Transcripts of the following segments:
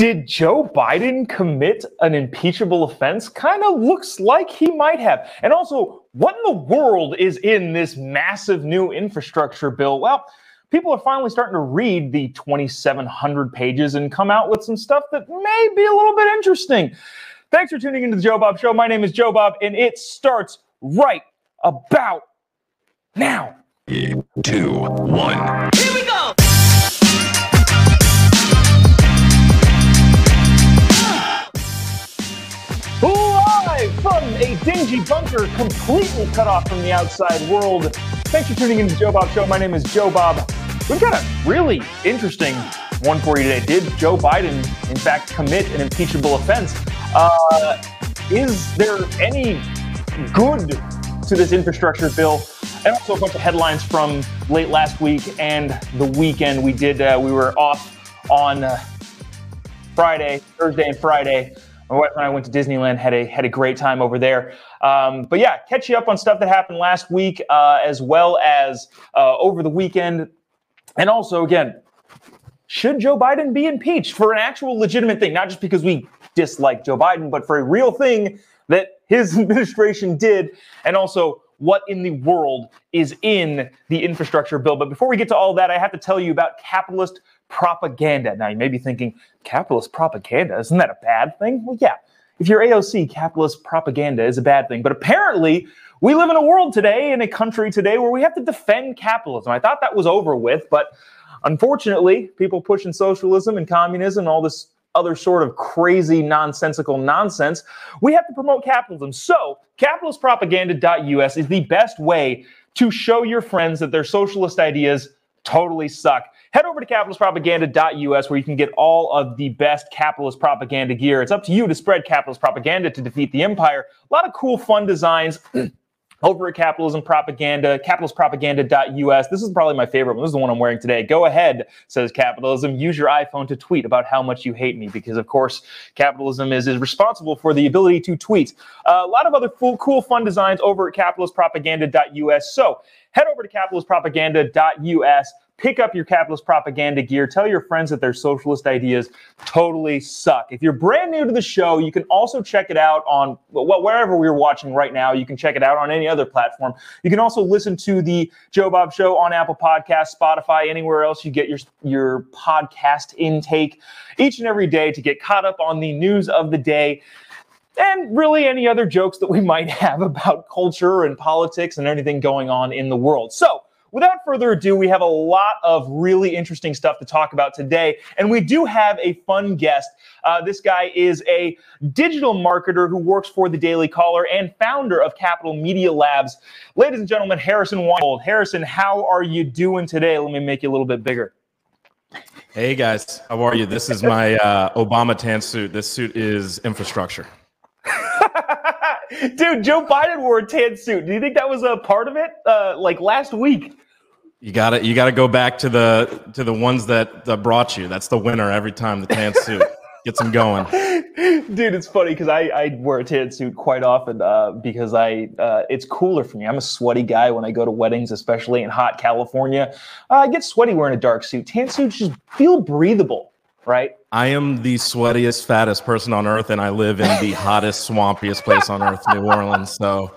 Did Joe Biden commit an impeachable offense? Kind of looks like he might have. And also, what in the world is in this massive new infrastructure bill? Well, people are finally starting to read the 2,700 pages and come out with some stuff that may be a little bit interesting. Thanks for tuning into the Jobob Show. My name is Jobob, and it starts right about now. Two, one. Here we go. Live from a dingy bunker, completely cut off from the outside world. Thanks for tuning into the Jobob Show. My name is Jobob. We've got a really interesting one for you today. Did Joe Biden, in fact, commit an impeachable offense? Uh, is there any good to this infrastructure bill? And also a bunch of headlines from late last week and the weekend. We did. Uh, we were off on uh, Friday, Thursday, and Friday. My wife and I went to Disneyland, had a had a great time over there. Um, but yeah, catch you up on stuff that happened last week, uh, as well as uh, over the weekend, and also again, should Joe Biden be impeached for an actual legitimate thing, not just because we dislike Joe Biden, but for a real thing that his administration did, and also what in the world is in the infrastructure bill. But before we get to all that, I have to tell you about capitalist propaganda. Now, you may be thinking, capitalist propaganda, isn't that a bad thing? Well, yeah. If you're AOC, capitalist propaganda is a bad thing. But apparently, we live in a world today, in a country today, where we have to defend capitalism. I thought that was over with, but unfortunately, people pushing socialism and communism and all this other sort of crazy, nonsensical nonsense, we have to promote capitalism. So, capitalistpropaganda.us is the best way to show your friends that their socialist ideas totally suck. Head over to capitalistpropaganda.us where you can get all of the best capitalist propaganda gear. It's up to you to spread capitalist propaganda to defeat the empire. A lot of cool, fun designs. over at Capitalism Propaganda, capitalistpropaganda.us. This is probably my favorite one. This is the one I'm wearing today. Go ahead, says capitalism. Use your iPhone to tweet about how much you hate me, because of course, capitalism is, is responsible for the ability to tweet. Uh, a lot of other cool, cool, fun designs over at capitalistpropaganda.us. So head over to capitalistpropaganda.us pick up your capitalist propaganda gear. Tell your friends that their socialist ideas totally suck. If you're brand new to the show, you can also check it out on well, wherever we're watching right now. You can check it out on any other platform. You can also listen to the Jobob Show on Apple Podcasts, Spotify, anywhere else you get your your podcast intake each and every day to get caught up on the news of the day and really any other jokes that we might have about culture and politics and anything going on in the world. So, without further ado, we have a lot of really interesting stuff to talk about today. And we do have a fun guest. Uh, this guy is a digital marketer who works for the Daily Caller and founder of Capital Media Labs. Ladies and gentlemen, Harrison Wienhold. Harrison, how are you doing today? Let me make you a little bit bigger. Hey guys, how are you? This is my uh, Obama tan suit. This suit is infrastructure. Dude, Joe Biden wore a tan suit. Do you think that was a part of it? Uh, like last week. You got to you got to go back to the to the ones that, that brought you. That's the winner every time. The tan suit gets them going. Dude, it's funny because I, I wear a tan suit quite often uh, because I uh, it's cooler for me. I'm a sweaty guy when I go to weddings, especially in hot California. Uh, I get sweaty wearing a dark suit. Tan suits just feel breathable, right? I am the sweatiest, fattest person on earth, and I live in the hottest, swampiest place on earth, New Orleans. So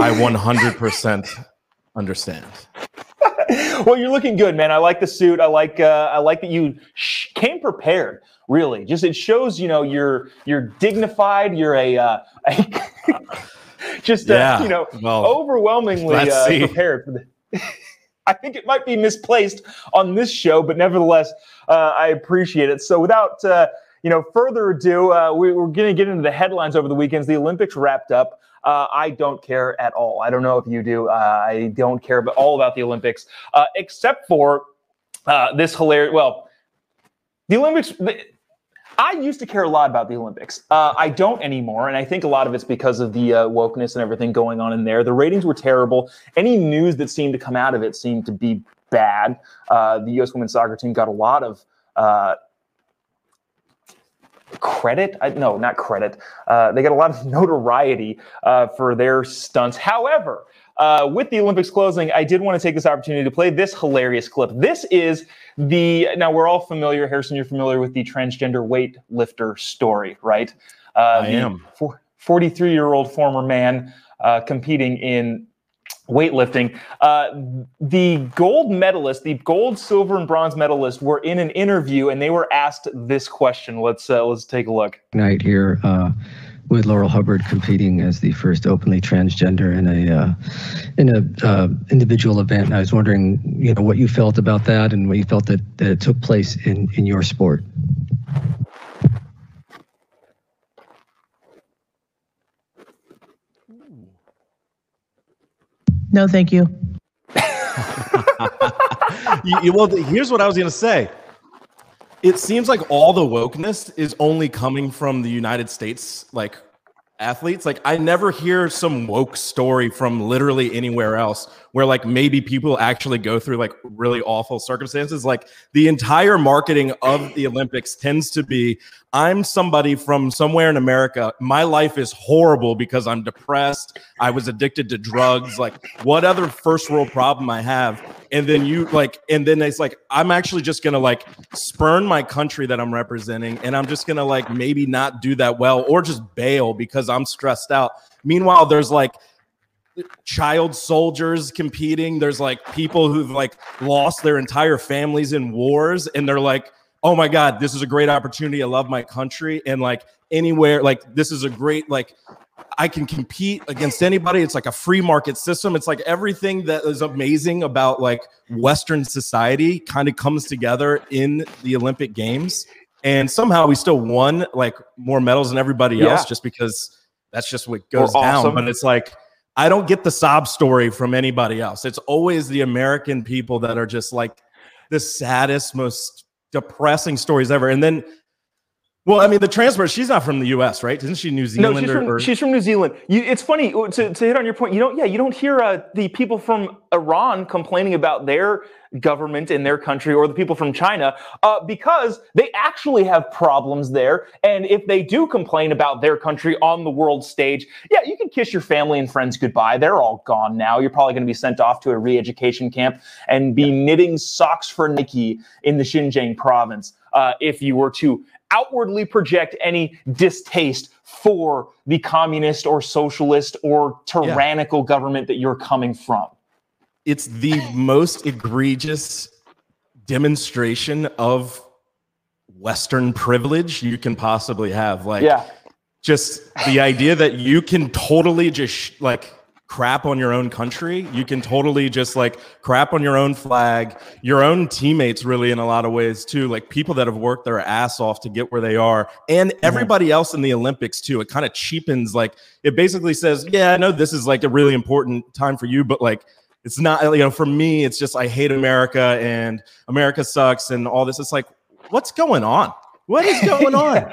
I 100% understand. well, you're looking good, man. I like the suit. I like uh, I like that you sh- came prepared. Really, just it shows you know you're you're dignified. You're a, uh, a just uh, Yeah, you know well, overwhelmingly uh, prepared for the. I think it might be misplaced on this show, but nevertheless, uh, I appreciate it. So, without uh, you know further ado, uh, we, we're going to get into the headlines over the weekends. The Olympics wrapped up. Uh, I don't care at all. I don't know if you do. Uh, I don't care about all about the Olympics, uh, except for uh, this hilarious. Well, the Olympics. The, I used to care a lot about the Olympics. Uh, I don't anymore, and I think a lot of it's because of the uh, wokeness and everything going on in there. The ratings were terrible. Any news that seemed to come out of it seemed to be bad. Uh, the U.S. women's soccer team got a lot of uh, credit. I, no, not credit. Uh, they get a lot of notoriety uh, for their stunts. However, uh, with the Olympics closing, I did want to take this opportunity to play this hilarious clip. This is the now we're all familiar, Harrison. You're familiar with the transgender weightlifter story, right? Uh, I am. 43 year old former man uh, competing in weightlifting. Uh, the gold medalist, the gold, silver, and bronze medalist were in an interview, and they were asked this question. Let's uh, let's take a look. Night here uh, with Laurel Hubbard competing as the first openly transgender in a uh, in a uh, individual event. And I was wondering, you know, what you felt about that, and what you felt that, that took place in in your sport. No, thank you. you, well, here's what I was going to say. It seems like all the wokeness is only coming from the United States, like athletes. Like I never hear some woke story from literally anywhere else where like maybe people actually go through like really awful circumstances. Like the entire marketing of the Olympics tends to be I'm somebody from somewhere in America. My life is horrible because I'm depressed. I was addicted to drugs. Like, what other first world problem I have? And then you like, and then it's like, I'm actually just gonna like spurn my country that I'm representing, and I'm just gonna like maybe not do that well or just bail because I'm stressed out. Meanwhile, there's like child soldiers competing. There's like people who've like lost their entire families in wars, and they're like oh my god this is a great opportunity. I love my country. And like anywhere like this is a great like i can compete against anybody. It's like a free market system. It's like everything that is amazing about like western society kind of comes together in the olympic games. And somehow we still won like more medals than everybody else yeah. just because that's just what goes down. but it's like i don't get the sob story from anybody else. It's always the american people that are just like the saddest most depressing stories ever. And then, well, I mean, the transfer, she's not from the U.S., right? Isn't she New Zealand? No, she's, from, or, she's from New Zealand. You, it's funny uh, to, to hit on your point. You don't, yeah, you don't hear uh, the people from Iran complaining about their government in their country or the people from China uh, because they actually have problems there. And if they do complain about their country on the world stage, yeah, you can kiss your family and friends goodbye. They're all gone now. You're probably going to be sent off to a re education camp and be knitting socks for Nike in the Xinjiang province uh, if you were to outwardly project any distaste for the communist or socialist or tyrannical yeah. government that you're coming from it's the most egregious demonstration of Western privilege you can possibly have. Like, yeah. just the idea that you can totally just like crap on your own country. You can totally just like crap on your own flag, your own teammates, really, in a lot of ways, too. Like people that have worked their ass off to get where they are, and everybody else in the Olympics, too. It kind of cheapens, like, it basically says, Yeah, I know this is like a really important time for you, but like, it's not you know for me it's just i hate america and america sucks and all this it's like what's going on what is going on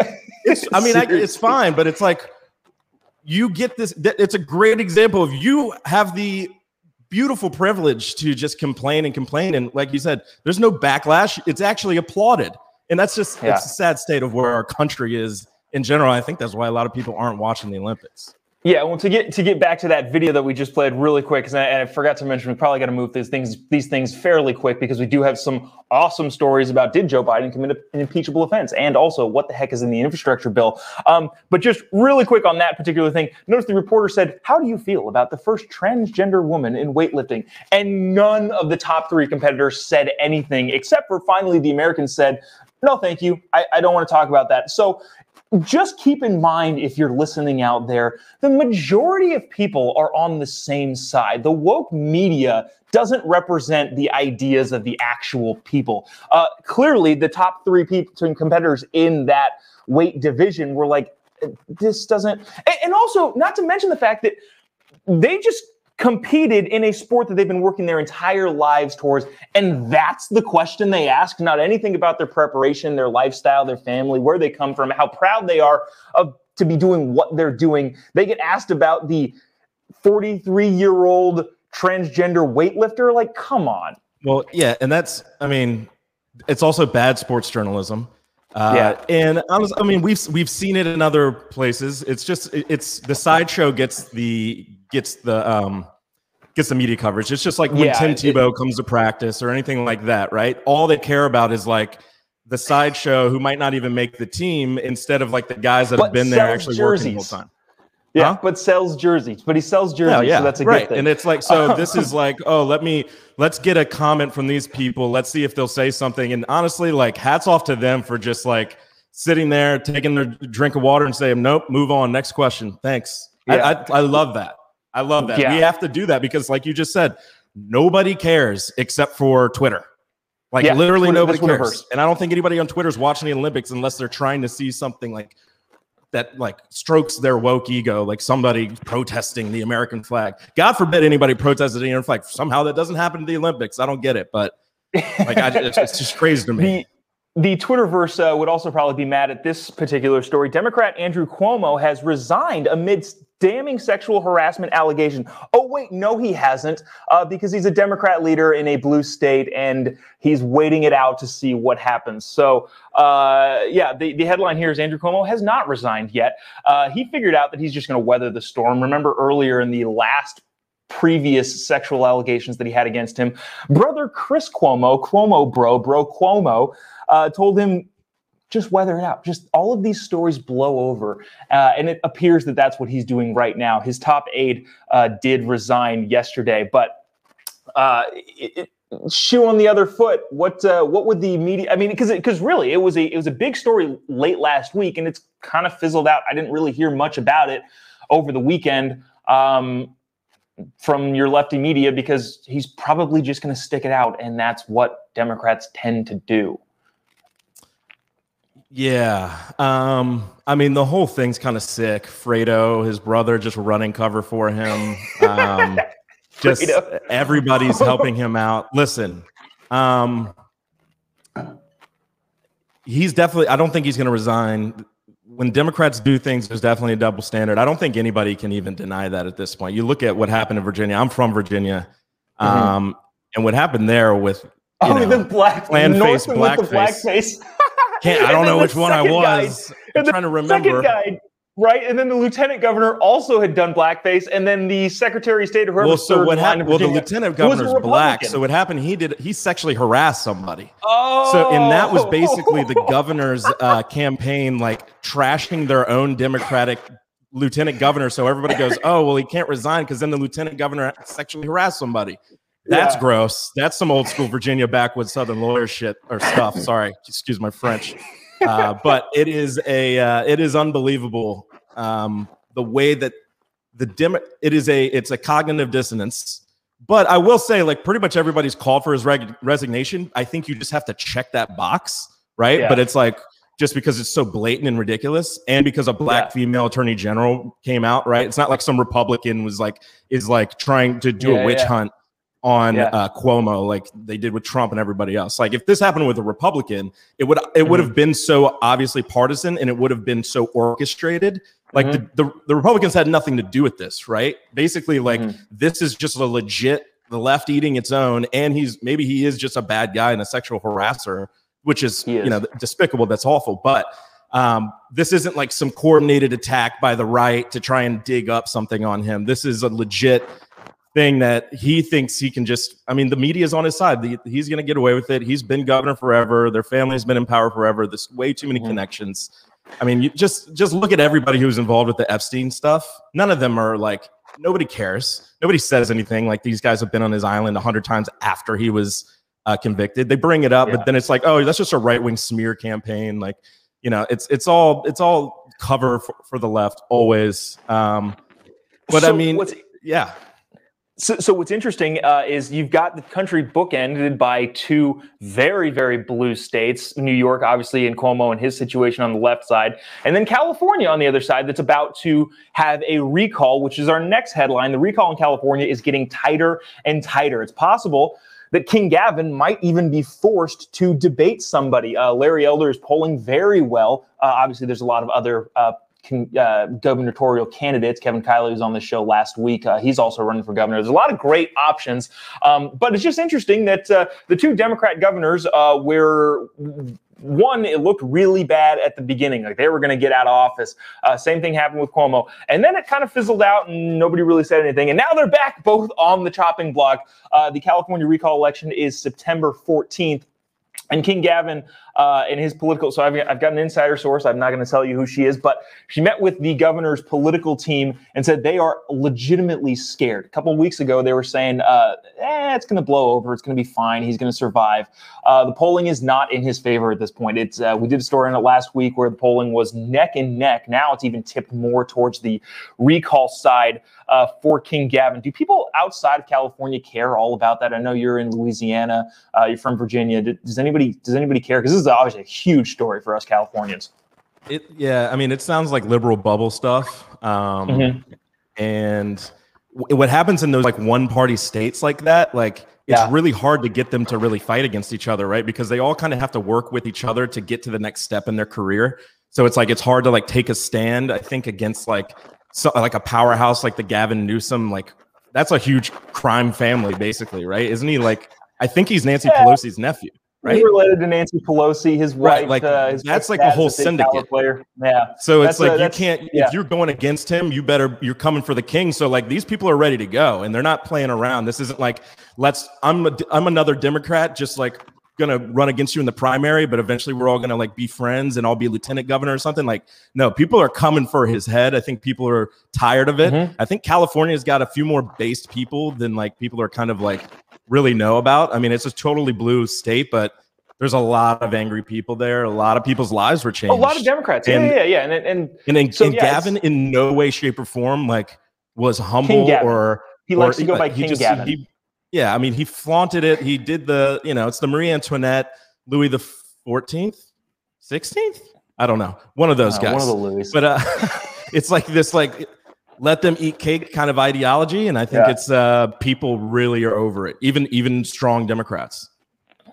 it's i mean I, it's fine but it's like you get this it's a great example of you have the beautiful privilege to just complain and complain. And like you said there's no backlash. It's actually applauded. And that's just yeah. it's a sad state of where our country is in general. I think that's why a lot of people aren't watching the olympics yeah, well, to get to get back to that video that we just played really quick, I, I, forgot to mention, we probably got to move these things these things fairly quick because we do have some awesome stories about did Joe Biden commit an impeachable offense, and also what the heck is in the infrastructure bill. Um, but just really quick on that particular thing, notice the reporter said, "How do you feel about the first transgender woman in weightlifting?" And none of the top three competitors said anything, except for finally the American said, no, thank you. I, I, don't want to talk about that. So just keep in mind if you're listening out there, the majority of people are on the same side. The woke media doesn't represent the ideas of the actual people. Uh, clearly, the top three people competitors in that weight division were like, this doesn't. And also, not to mention the fact that they just competed in a sport that they've been working their entire lives towards. And that's the question they ask, not anything about their preparation, their lifestyle, their family, where they come from, how proud they are of to be doing what they're doing. They get asked about the 43 year old transgender weightlifter. Like, come on. Well, yeah. And that's, I mean, it's also bad sports journalism. Uh, Yeah. and I, was, I mean, we've we've seen it in other places. It's just it's the sideshow gets the gets the um gets the media coverage. It's just like when Yeah, Tim it- Tebow comes to practice or anything like that, right? All they care about is like the sideshow who might not even make the team instead of like the guys that have been there actually working the whole time. Yeah, Huh? but sells jerseys. But he sells oh, jerseys, Yeah, yeah, so that's a right. good thing. And it's like, so this is like, oh, let me let's get a comment from these people. Let's see if they'll say something. And honestly, like, hats off to them for just like sitting there, taking their drink of water, and saying, nope, move on, next question, thanks. I, Yeah. I, I love that. I love that. Yeah. We have to do that because, like you just said, nobody cares except for Twitter. Like Yeah, literally Twitter- nobody cares. And I don't think anybody on Twitter is watching the Olympics unless they're trying to see something like that like strokes their woke ego, like somebody protesting the American flag. God forbid anybody protested the American flag. Somehow that doesn't happen to the Olympics. I don't get it, but like I, it's, it's just crazy to me. The Twitterverse uh, would also probably be mad at this particular story. Democrat Andrew Cuomo has resigned amidst damning sexual harassment allegation. Oh wait, no, he hasn't, uh, because he's a Democrat leader in a blue state and he's waiting it out to see what happens. So uh, yeah, the, the headline here is Andrew Cuomo has not resigned yet. Uh, he figured out that he's just going to weather the storm. Remember earlier in the last previous sexual allegations that he had against him. Brother Chris Cuomo, Cuomo bro, bro Cuomo, uh, told him, just weather it out. Just all of these stories blow over. Uh, and it appears that that's what he's doing right now. His top aide uh, did resign yesterday, but uh, it, it, shoe on the other foot. What uh, what would the media? I mean, because because really, it was a it was a big story late last week, and it's kind of fizzled out. I didn't really hear much about it over the weekend. Um, from your lefty media because he's probably just going to stick it out and that's what democrats tend to do Yeah. Um, I mean, the whole thing's kind of sick. Fredo, his brother, just running cover for him. Um, just Fredo. everybody's helping him out. Listen, um, he's definitely, I don't think he's going to resign. When Democrats do things, there's definitely a double standard. I don't think anybody can even deny that at this point. You look at what happened in Virginia. I'm from Virginia. Um, and what happened there with, you oh know, the black plan face, Northam with the blackface. blackface can't, I don't know which one I second guy- was. I'm trying to second remember. guy right and then the lieutenant governor also had done blackface and then the secretary of state or whoever Well, so what happened? Well, the lieutenant was governor's black. So what happened? He did. He sexually harassed somebody. oh So and that was basically the governor's uh, campaign, like trashing their own Democratic lieutenant governor. So everybody goes, "Oh, well, he can't resign because then the lieutenant governor sexually harassed somebody." That's Yeah. gross. That's some old school Virginia backwoods Southern lawyer shit or stuff. Sorry, excuse my French. Uh, but it is a uh, it is unbelievable um, the way that the dim it is a it's a cognitive dissonance. But I will say, like pretty much everybody's called for his reg- resignation. I think you just have to check that box, right? Yeah. But it's like just because it's so blatant and ridiculous, and because a black Yeah. female attorney general came out, right? It's not like some Republican was like is like trying to do Yeah, a witch yeah. hunt on Yeah. uh, Cuomo, like they did with Trump and everybody else. Like if this happened with a Republican, it would it would have been so obviously partisan, and it would have been so orchestrated. Like the, the the Republicans had nothing to do with this, right? Basically, like Mhm. this is just a legit the left eating its own, and he's maybe he is just a bad guy and a sexual harasser, which is, is. you know despicable. That's awful, but. Um, this isn't like some coordinated attack by the right to try and dig up something on him. This is a legit thing that he thinks he can just i mean the media is on his side. The- he's going to get away with it. He's been governor forever. Their family's been in power forever. There's way too many Mhm. connections. I mean you just just look at everybody who's involved with the epstein stuff. None of them are like nobody cares. Nobody says anything. Like these guys have been on his island a hundred times after he was uh, convicted. They bring it up Yeah. but then it's like oh that's just a right-wing smear campaign. Like you know it's it's all it's all cover for, for the left always. Um but i mean yeah So, so what's interesting uh, is you've got the country bookended by two very, very blue states. New York, obviously, and Cuomo and his situation on the left side, and then California on the other side, that's about to have a recall, which is our next headline. The recall in California is getting tighter and tighter. It's possible that King Gavin might even be forced to debate somebody. Uh, Larry Elder is polling very well. Uh, obviously, there's a lot of other uh, con- uh, gubernatorial candidates. Kevin Kiley was on the show last week. Uh, he's also running for governor. There's a lot of great options, um, but it's just interesting that uh, the two Democrat governors, uh, where one, it looked really bad at the beginning, like they were going to get out of office. Uh, same thing happened with Cuomo, and then it kind of fizzled out, and nobody really said anything. And now they're back, both on the chopping block. Uh, the California recall election is September 14th. And King Gavin uh, and his political. So I've, I've got an insider source. I'm not going to tell you who she is, but she met with the governor's political team and said they are legitimately scared. A couple of weeks ago, they were saying, uh, eh, it's going to blow over. It's going to be fine. He's going to survive. Uh, the polling is not in his favor at this point. It's uh, we did a story on it last week where the polling was neck and neck. Now it's even tipped more towards the recall side uh, for King Gavin. Do people outside of California care all about that? I know you're in Louisiana. Uh, you're from Virginia. Does anybody does anybody care? Because this is obviously a huge story for us Californians. It yeah, I mean, it sounds like liberal bubble stuff. Um, mm-hmm. And w- what happens in those like one party states like that, like it's yeah. really hard to get them to really fight against each other, right? Because they all kind of have to work with each other to get to the next step in their career. So it's like it's hard to like take a stand. I think against like so like a powerhouse like the Gavin Newsom, like that's a huge crime family, basically, right? Isn't he like? I think he's Nancy yeah. Pelosi's nephew right? He's related to Nancy Pelosi, his wife. Right, like uh, his that's like a whole syndicate player. Yeah. So it's like a, you can't yeah. if you're going against him, you better you're coming for the king. So like these people are ready to go, and they're not playing around. This isn't like let's I'm a, I'm another Democrat, just like gonna run against you in the primary, but eventually we're all gonna like be friends and I'll be lieutenant governor or something. Like, no, people are coming for his head. I think people are tired of it. Mm-hmm. I think California's got a few more based people than like people are kind of like really know about. I mean, it's a totally blue state, but there's a lot of angry people there. A lot of people's lives were changed. A lot of Democrats. And, yeah, yeah, yeah. And and and, and, so, and yeah, Gavin, in no way, shape, or form, like was humble or he or, likes to go by King just, Gavin. He, yeah, I mean, he flaunted it. He did the, you know, it's the Marie Antoinette, Louis the Fourteenth, Sixteenth. I don't know, one of those uh, guys. One of the Louis. But uh, it's like this, like let them eat cake kind of ideology, and I think yeah. it's uh, people really are over it. Even even strong Democrats.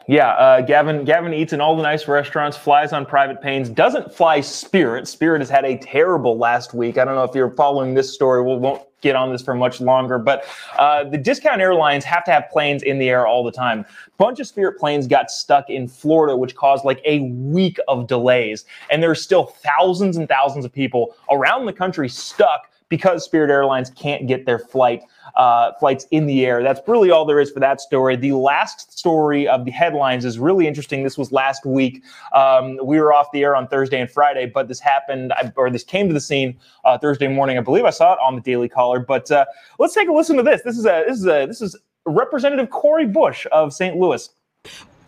Yeah, uh, Gavin. Gavin eats in all the nice restaurants, flies on private planes, doesn't fly Spirit. Spirit has had a terrible last week. I don't know if you're following this story. We won't get on this for much longer, but uh, the discount airlines have to have planes in the air all the time. A bunch of Spirit planes got stuck in Florida, which caused like a week of delays, and there's still thousands and thousands of people around the country stuck because Spirit Airlines can't get their flight uh, flights in the air. That's really all there is for that story. The last story of the headlines is really interesting. This was last week. Um, we were off the air on Thursday and Friday, but this happened, or this came to the scene uh, Thursday morning. I believe I saw it on the Daily Caller. But uh, let's take a listen to this. This is a this is a this is Representative Cori Bush of St. Louis.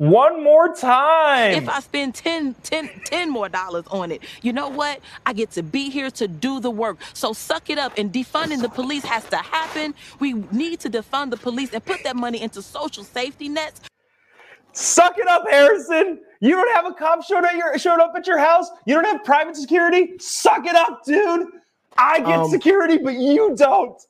one more time. If I spend 10, 10, 10 more dollars on it, you know what? I get to be here to do the work. So suck it up and defunding the police has to happen. We need to defund the police and put that money into social safety nets. Suck it up, Harrison. You don't have a cop showed at your showed up at your house. You don't have private security. Suck it up, dude. I get um, security, but you don't.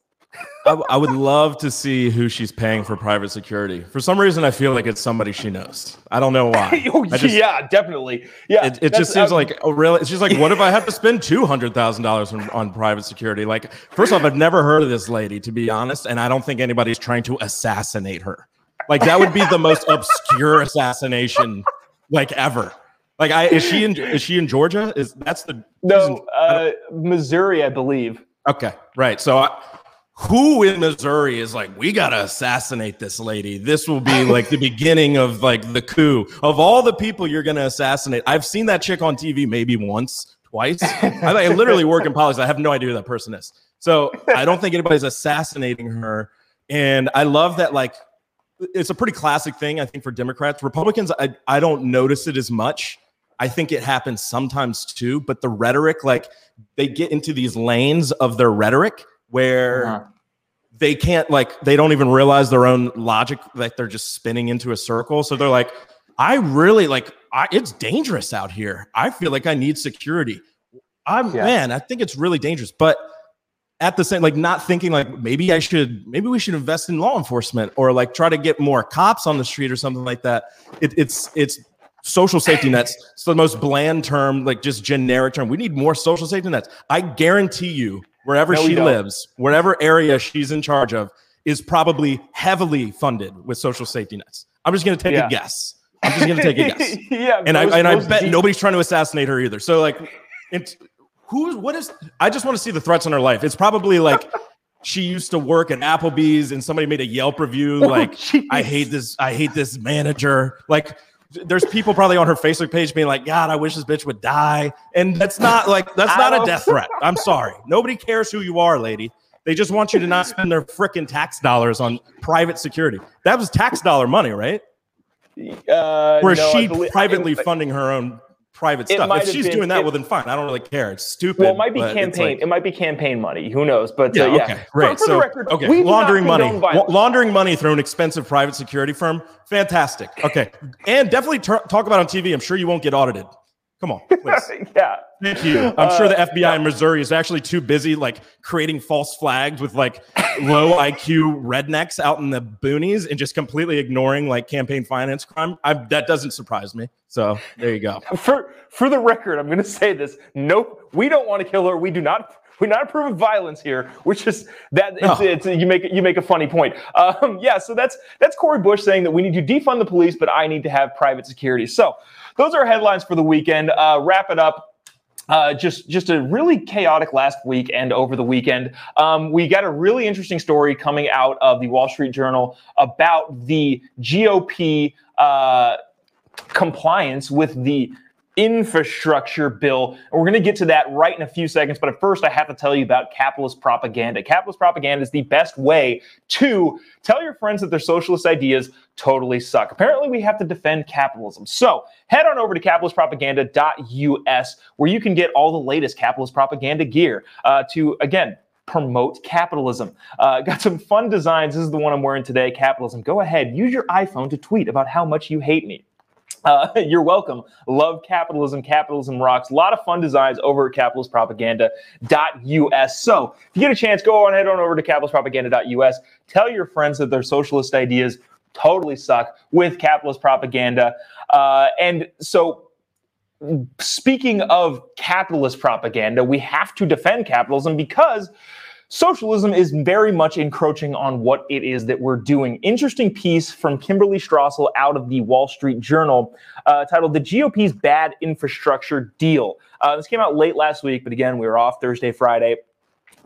I, I, would love to see who she's paying for private security. For some reason, I feel like it's somebody she knows. I don't know why. oh, just, yeah, definitely. Yeah, it, it just seems um, like oh, really. It's just like, what if I have to spend two hundred thousand dollars on private security? Like, first off, I've never heard of this lady, to be honest, and I don't think anybody's trying to assassinate her. Like, that would be the most obscure assassination like ever. Like, I is she in is she in Georgia? Is that's the no uh, Missouri, I believe. Okay, right. So. I, who in Missouri is like, we gotta assassinate this lady. This will be like the beginning of like the coup. Of all the people you're gonna assassinate, I've seen that chick on TV maybe once, twice. I, I literally work in politics. I have no idea who that person is. So I don't think anybody's assassinating her. And I love that like it's a pretty classic thing, I think, for Democrats. Republicans, I, I don't notice it as much. I think it happens sometimes too, but the rhetoric, like they get into these lanes of their rhetoric where uh-huh. they can't like they don't even realize their own logic like they're just spinning into a circle so they're like i really like I, it's dangerous out here. I feel like I need security. I'm Yeah. man, I think it's really dangerous. But at the same, like not thinking like maybe I should, maybe we should invest in law enforcement or like try to get more cops on the street or something like that. It, it's it's social safety nets. It's the most bland term, like just generic term. We need more social safety nets. I guarantee you, wherever No, she lives, whatever area she's in charge of, is probably heavily funded with social safety nets. I'm just gonna take Yeah. a guess. I'm just gonna take a guess yeah, and I and I bet deep- nobody's trying to assassinate her either. So like, it's who's what is? I just want to see the threats on her life. It's probably like she used to work at Applebee's and somebody made a Yelp review oh, like, Jeez. I hate this. I hate this manager. Like. There's people probably on her Facebook page being like, God, I wish this bitch would die. And that's not like, that's not a death threat. I'm sorry. Nobody cares who you are, lady. They just want you to not spend their freaking tax dollars on private security. That was tax dollar money, right? Uh, is no, she believe- privately funding her own private It stuff? If she's been- doing that, it- well, then fine. I don't really care. It's stupid. Well, it might be campaign. like- it might be campaign money. Who knows? But yeah, uh, yeah. okay, For- great. For, so, the record, okay, we do not laundering money, laundering money through an expensive private security firm, fantastic. Okay, and definitely talk about on TV. I'm sure you won't get audited. Come on, please. yeah. Thank you. I'm sure the Uh, FBI in Missouri is actually too busy like creating false flags with like low IQ rednecks out in the boonies and just completely ignoring like campaign finance crime. I, that doesn't surprise me. So there you go. For for the record, I'm going to say this. Nope, we don't want to kill her. We do not. We not approve of violence here, which is that it's, No. it's, you make you make a funny point. Um, yeah, so that's that's Cori Bush saying that we need to defund the police, but I need to have private security. So those are headlines for the weekend. Uh, wrap it up. Uh, just just a really chaotic last week and over the weekend. Um, we got a really interesting story coming out of the Wall Street Journal about the GOP uh, compliance with the infrastructure bill. And we're going to get to that right in a few seconds. But at first, I have to tell you about capitalist propaganda. Capitalist propaganda is the best way to tell your friends that their socialist ideas totally suck. Apparently, we have to defend capitalism. So head on over to capitalistpropaganda.us where you can get all the latest capitalist propaganda gear uh, to, again, promote capitalism. Uh, got some fun designs. This is the one I'm wearing today, capitalism. Go ahead, use your iPhone to tweet about how much you hate me. Uh, you're welcome. Love capitalism. Capitalism rocks. A lot of fun designs over at capitalistpropaganda.us. So if you get a chance, go on head on over to capitalistpropaganda.us. Tell your friends that their socialist ideas totally suck with capitalist propaganda. Uh, and so speaking of capitalist propaganda, we have to defend capitalism because socialism is very much encroaching on what it is that we're doing. Interesting piece from Kimberly Strassel out of the Wall Street Journal uh, titled The GOP's Bad Infrastructure Deal. Uh, this came out late last week, but again, we were off Thursday, Friday.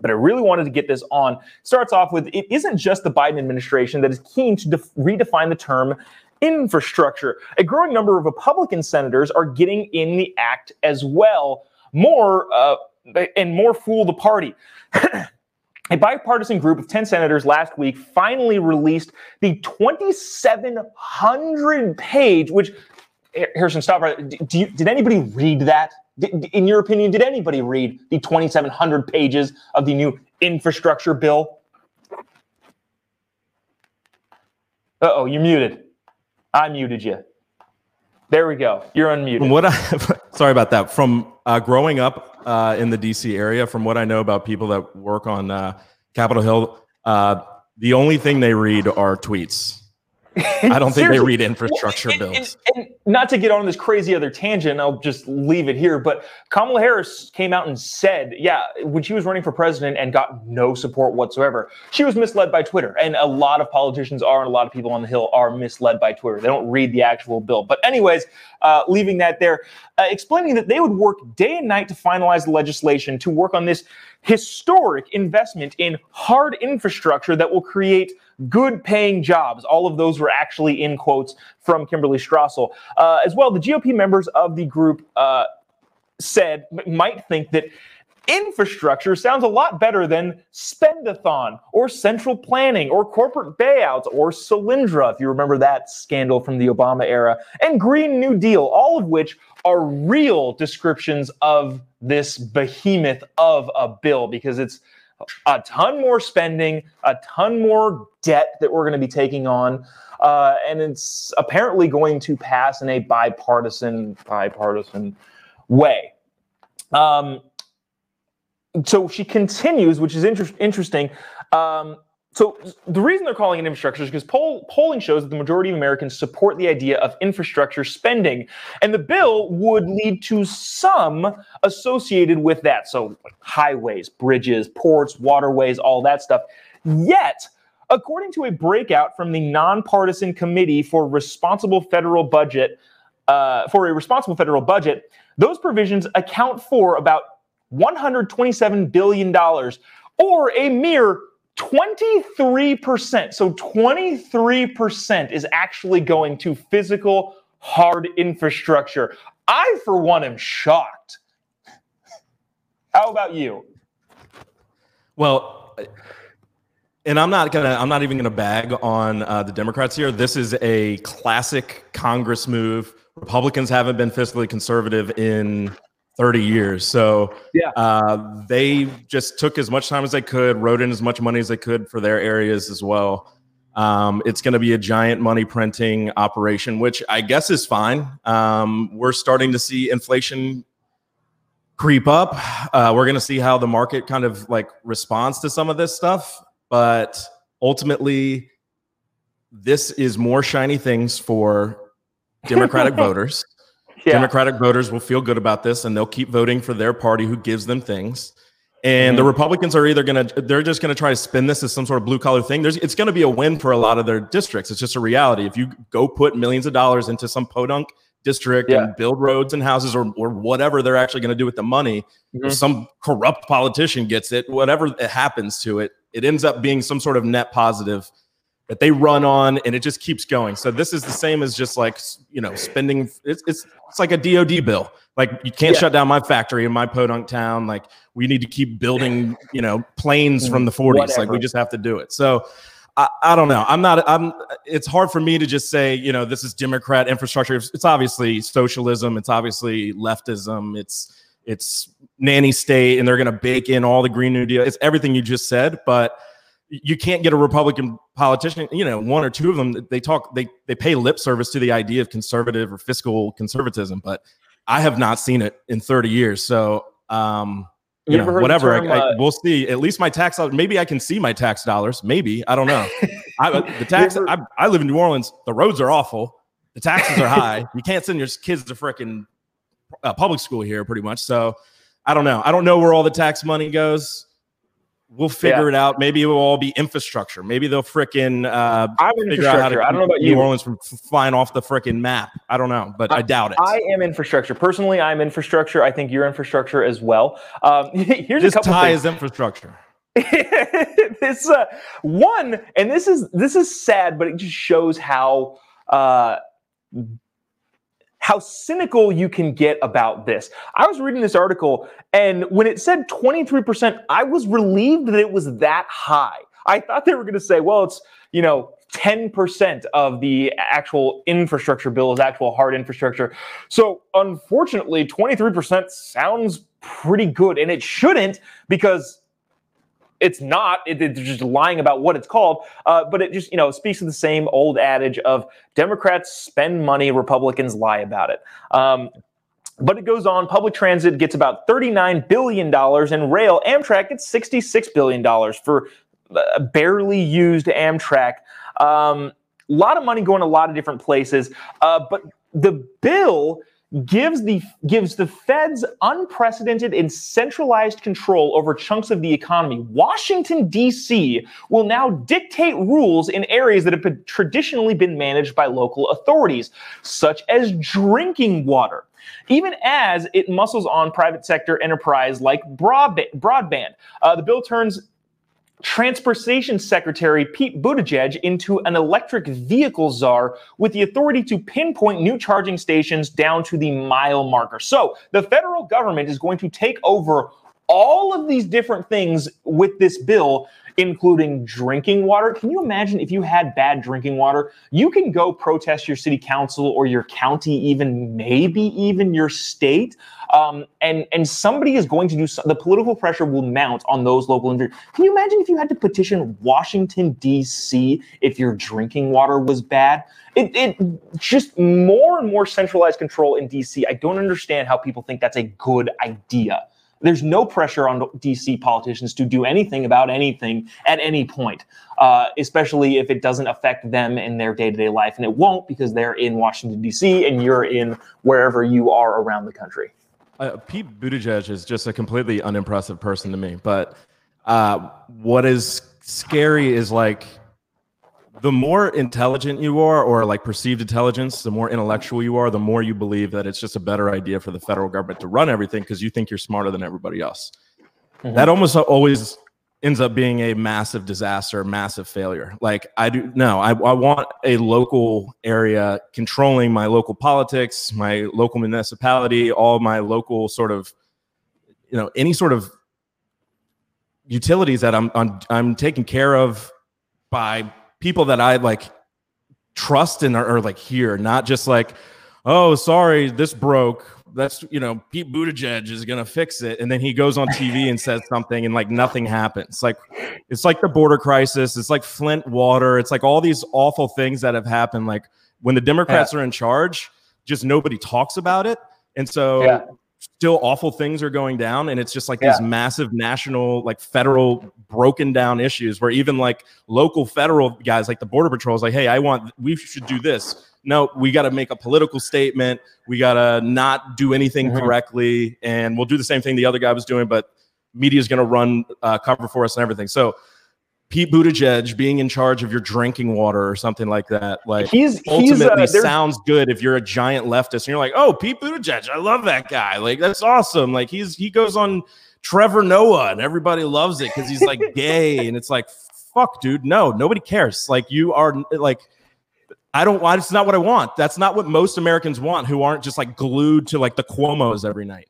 But I really wanted to get this on. Starts off with it isn't just the Biden administration that is keen to def- redefine the term infrastructure. A growing number of Republican senators are getting in the act as well. More uh, and more fool the party. A bipartisan group of 10 senators last week finally released the 2,700 page, which, Harrison, stop right. You, did anybody read that? In your opinion, did anybody read the 2,700 pages of the new infrastructure bill? Uh oh, you're muted. I muted you. There we go. You're unmuted. From what I sorry about that. From uh, growing up uh, in the DC area, from what I know about people that work on uh, Capitol Hill, uh, the only thing they read are tweets. I don't think they read infrastructure and- bills. And, and not to get on this crazy other tangent, I'll just leave it here. But Kamala Harris came out and said, yeah, when she was running for president and got no support whatsoever, she was misled by Twitter. And a lot of politicians are, and a lot of people on the Hill are misled by Twitter. They don't read the actual bill. But, anyways, uh, leaving that there, uh, explaining that they would work day and night to finalize the legislation to work on this historic investment in hard infrastructure that will create good paying jobs. All of those were actually in quotes from Kimberly Strassel. Uh, as well, the GOP members of the group uh, said, might think that infrastructure sounds a lot better than spendathon or central planning or corporate buyouts or Solyndra, if you remember that scandal from the Obama era, and Green New Deal, all of which are real descriptions of this behemoth of a bill because it's a ton more spending, a ton more debt that we're going to be taking on. Uh, and it's apparently going to pass in a bipartisan, bipartisan way. Um, so she continues, which is inter- interesting. Um, so the reason they're calling it infrastructure is because poll, polling shows that the majority of Americans support the idea of infrastructure spending, and the bill would lead to some associated with that. So like highways, bridges, ports, waterways, all that stuff. Yet, according to a breakout from the nonpartisan committee for responsible federal budget, uh, for a responsible federal budget, those provisions account for about 127 billion dollars, or a mere 23%. So 23% is actually going to physical hard infrastructure. I, for one, am shocked. How about you? Well, and I'm not gonna, I'm not even gonna bag on uh, the Democrats here. This is a classic Congress move. Republicans haven't been fiscally conservative in 30 years. So yeah, uh, they just took as much time as they could, wrote in as much money as they could for their areas as well. Um, it's going to be a giant money printing operation, which I guess is fine. Um, we're starting to see inflation creep up. Uh, we're going to see how the market kind of like responds to some of this stuff, but ultimately, this is more shiny things for Democratic voters. Yeah. Democratic voters will feel good about this and they'll keep voting for their party who gives them things. And mm-hmm. the Republicans are either going to, they're just going to try to spin this as some sort of blue collar thing. There's, it's going to be a win for a lot of their districts. It's just a reality. If you go put millions of dollars into some podunk district yeah. and build roads and houses or, or whatever they're actually going to do with the money, mm-hmm. some corrupt politician gets it, whatever it happens to it, it ends up being some sort of net positive that they run on and it just keeps going. So this is the same as just like, you know, spending it's it's, it's like a DOD bill. Like you can't yeah. shut down my factory in my podunk town. Like we need to keep building, you know, planes from the mm, 40s. Whatever. Like we just have to do it. So I, I, don't know. I'm not. I'm. It's hard for me to just say, you know, this is Democrat infrastructure. It's, it's obviously socialism. It's obviously leftism. It's it's nanny state, and they're going to bake in all the Green New Deal. It's everything you just said, but you can't get a Republican politician, you know, one or two of them, they talk, they they pay lip service to the idea of conservative or fiscal conservatism, but I have not seen it in 30 years. So, um, you, you know, whatever. Term, I, I, uh, we'll see. At least my tax dollars. Maybe I can see my tax dollars. Maybe I don't know. I, the tax. Ever, I, I live in New Orleans. The roads are awful. The taxes are high. you can't send your kids to freaking uh, public school here, pretty much. So I don't know. I don't know where all the tax money goes. We'll figure yeah. it out. Maybe it will all be infrastructure. Maybe they'll fricking uh, I'm infrastructure. I don't know about New you. Orleans from flying off the freaking map. I don't know, but I, I, doubt it. I am infrastructure. Personally, I'm infrastructure. I think you're infrastructure as well. Um, here's this a couple tie things. is infrastructure. this uh, one, and this is this is sad, but it just shows how uh, how cynical you can get about this. I was reading this article, and when it said 23%, I was relieved that it was that high. I thought they were going to say, well, it's, you know, 10% of the actual infrastructure bill is actual hard infrastructure. So, unfortunately, 23% sounds pretty good, and it shouldn't because it's not. It, it's just lying about what it's called. Uh, but it just you know speaks to the same old adage of Democrats spend money, Republicans lie about it. Um, but it goes on. Public transit gets about $39 billion, and rail, Amtrak gets $66 billion for uh, barely used Amtrak. A um, lot of money going a lot of different places. Uh, but the bill gives the gives the feds unprecedented and centralized control over chunks of the economy. Washington D.C. will now dictate rules in areas that have been traditionally been managed by local authorities, such as drinking water. Even as it muscles on private sector enterprise like broadband, uh, the bill turns Transportation Secretary Pete Buttigieg into an electric vehicle czar with the authority to pinpoint new charging stations down to the mile marker. So the federal government is going to take over all of these different things with this bill including drinking water. Can you imagine if you had bad drinking water? You can go protest your city council or your county, even maybe even your state. Um, and and somebody is going to do so, the political pressure will mount on those local individuals. Can you imagine if you had to petition Washington D.C. if your drinking water was bad? It, it just more and more centralized control in D.C. I don't understand how people think that's a good idea. There's no pressure on DC politicians to do anything about anything at any point, uh, especially if it doesn't affect them in their day to day life. And it won't because they're in Washington, D.C., and you're in wherever you are around the country. Uh, Pete Buttigieg is just a completely unimpressive person to me. But uh, what is scary is like the more intelligent you are, or like perceived intelligence, the more intellectual you are, the more you believe that it's just a better idea for the federal government to run everything because you think you're smarter than everybody else. Mm-hmm. That almost always ends up being a massive disaster, massive failure. Like I do no, I, I want a local area controlling my local politics, my local municipality, all my local sort of, you know, any sort of utilities that I'm I'm, I'm taking care of by people that I like trust and are, are like here, not just like, oh, sorry, this broke that's you know Pete Buttigieg is gonna fix it, and then he goes on TV and says something, and like nothing happens. Like it's like the border crisis. It's like Flint water. It's like all these awful things that have happened. Like when the Democrats yeah. are in charge, just nobody talks about it, and so yeah. Still awful things are going down, and it's just like yeah. these massive national, like federal broken down issues where even like local federal guys like the border patrol is like, hey, I want we should do this no, we got to make a political statement. We got to not do anything mm-hmm. correctly. And we'll do the same thing the other guy was doing, but media is going to run uh, cover for us and everything. So, Pete Buttigieg being in charge of your drinking water or something like that, like he's ultimately he's, uh, sounds good if you're a giant leftist and you're like, oh, Pete Buttigieg, I love that guy. Like that's awesome. Like he's he goes on Trevor Noah and everybody loves it because he's like gay and it's like, fuck, dude, no, nobody cares. Like you are like I don't want. It's not what I want. That's not what most Americans want, who aren't just like glued to like the Cuomo's every night.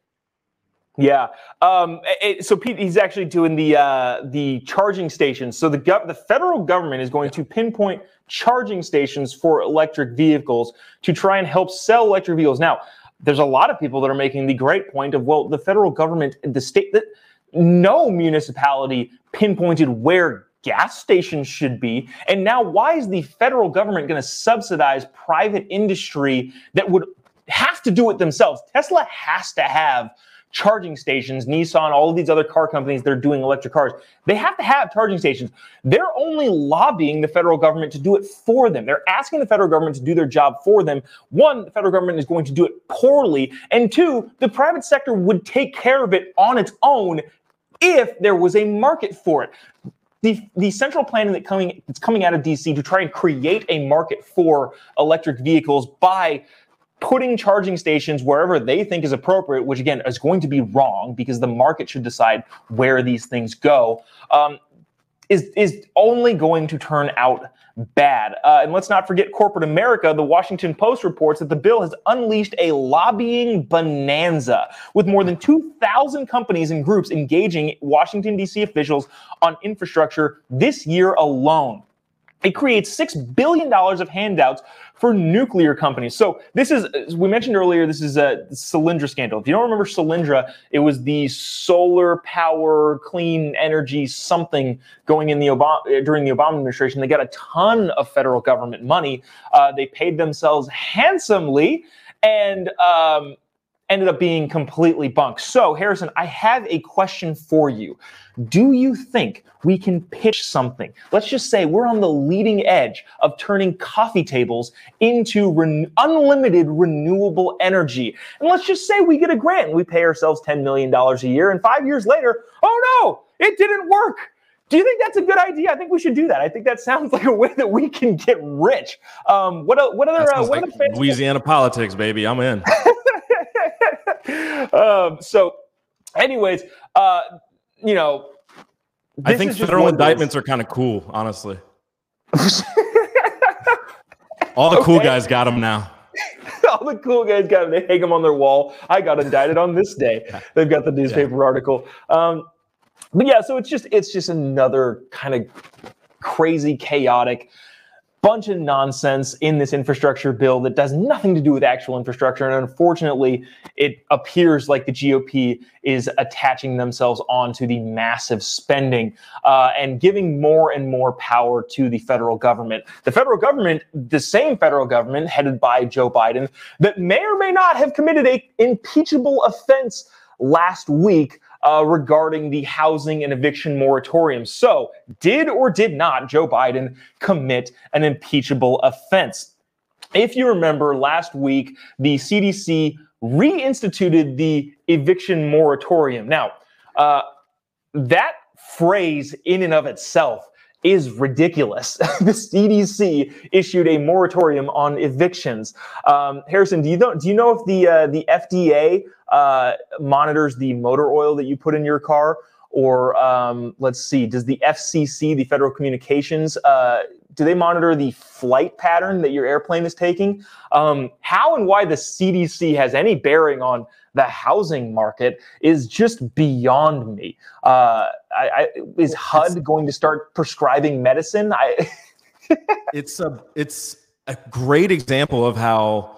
Yeah. Um, it, so Pete, he's actually doing the uh, the charging stations. So the gov- the federal government is going to pinpoint charging stations for electric vehicles to try and help sell electric vehicles. Now, there's a lot of people that are making the great point of well, the federal government, the state that no municipality pinpointed where gas stations should be. And now, why is the federal government going to subsidize private industry that would have to do it themselves? Tesla has to have charging stations, Nissan, all of these other car companies that are doing electric cars, they have to have charging stations. They're only lobbying the federal government to do it for them. They're asking the federal government to do their job for them. One, the federal government is going to do it poorly. And two, the private sector would take care of it on its own if there was a market for it the, the central planning that coming that's coming out of DC to try and create a market for electric vehicles by putting charging stations wherever they think is appropriate, which again is going to be wrong because the market should decide where these things go, um, is is only going to turn out bad. Uh, and let's not forget corporate America. The Washington Post reports that the bill has unleashed a lobbying bonanza with more than 2,000 companies and groups engaging Washington, D.C. officials on infrastructure this year alone. It creates $6 billion of handouts for nuclear companies. So this is, we mentioned earlier, this is a Solyndra scandal. If you don't remember Solyndra, it was the solar power, clean energy something going in the Obama, during the Obama administration. They got a ton of federal government money. Uh, they paid themselves handsomely. And um, ended up being completely bunk. So, Harrison, I have a question for you. Do you think we can pitch something? Let's just say we're on the leading edge of turning coffee tables into re- unlimited renewable energy. And let's just say we get a grant and we pay ourselves $10 million a year. And five years later, oh no, it didn't work. Do you think that's a good idea? I think we should do that. I think that sounds like a way that we can get rich. Um, what, what other, uh, what like other Louisiana politics, baby? I'm in. um, so, anyways, uh, you know, I think federal indictments are kind of cool, honestly. All the okay. cool guys got them now. All the cool guys got them. They hang them on their wall. I got indicted on this day. They've got the newspaper yeah. article. Um, but yeah, so it's just it's just another kind of crazy, chaotic bunch of nonsense in this infrastructure bill that does nothing to do with actual infrastructure. And unfortunately, it appears like the GOP is attaching themselves onto the massive spending uh, and giving more and more power to the federal government. The federal government, the same federal government headed by Joe Biden, that may or may not have committed a impeachable offense last week uh, regarding the housing and eviction moratorium. So, did or did not Joe Biden commit an impeachable offense? If you remember last week, the CDC reinstituted the eviction moratorium. Now, uh, that phrase in and of itself is ridiculous. the CDC issued a moratorium on evictions. Um, Harrison, do you know? Do you know if the uh, the FDA uh, monitors the motor oil that you put in your car? Or um, let's see, does the FCC, the Federal Communications, uh, do they monitor the flight pattern that your airplane is taking? Um, how and why the CDC has any bearing on the housing market is just beyond me. Uh, I, I, is HUD going to start prescribing medicine? I it's a it's a great example of how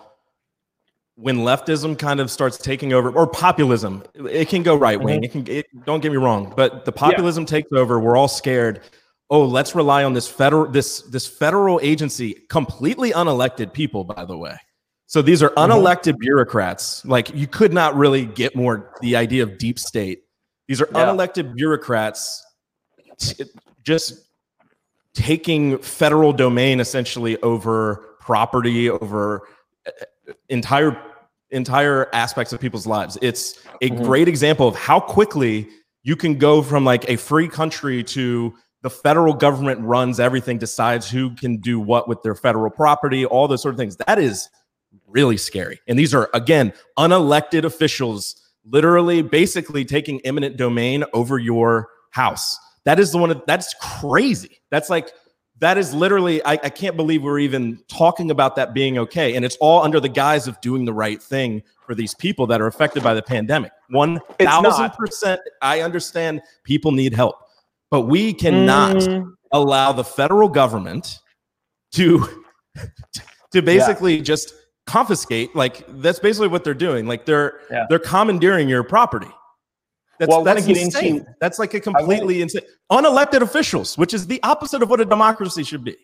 when leftism kind of starts taking over or populism it can go right wing mm-hmm. it can it, don't get me wrong but the populism yeah. takes over we're all scared oh let's rely on this federal this this federal agency completely unelected people by the way so these are mm-hmm. unelected bureaucrats like you could not really get more the idea of deep state these are yeah. unelected bureaucrats t- just taking federal domain essentially over property over entire entire aspects of people's lives. It's a mm-hmm. great example of how quickly you can go from like a free country to the federal government runs everything, decides who can do what with their federal property, all those sort of things. That is really scary. And these are again unelected officials literally basically taking eminent domain over your house. That is the one that's crazy. That's like that is literally I, I, can't believe we're even talking about that being okay and it's all under the guise of doing the right thing for these people that are affected by the pandemic 1000% i understand people need help but we cannot mm. allow the federal government to to basically yeah. just confiscate like that's basically what they're doing like they're yeah. they're commandeering your property that's, well, that's insane. Into, that's like a completely insane. Unelected officials, which is the opposite of what a democracy should be.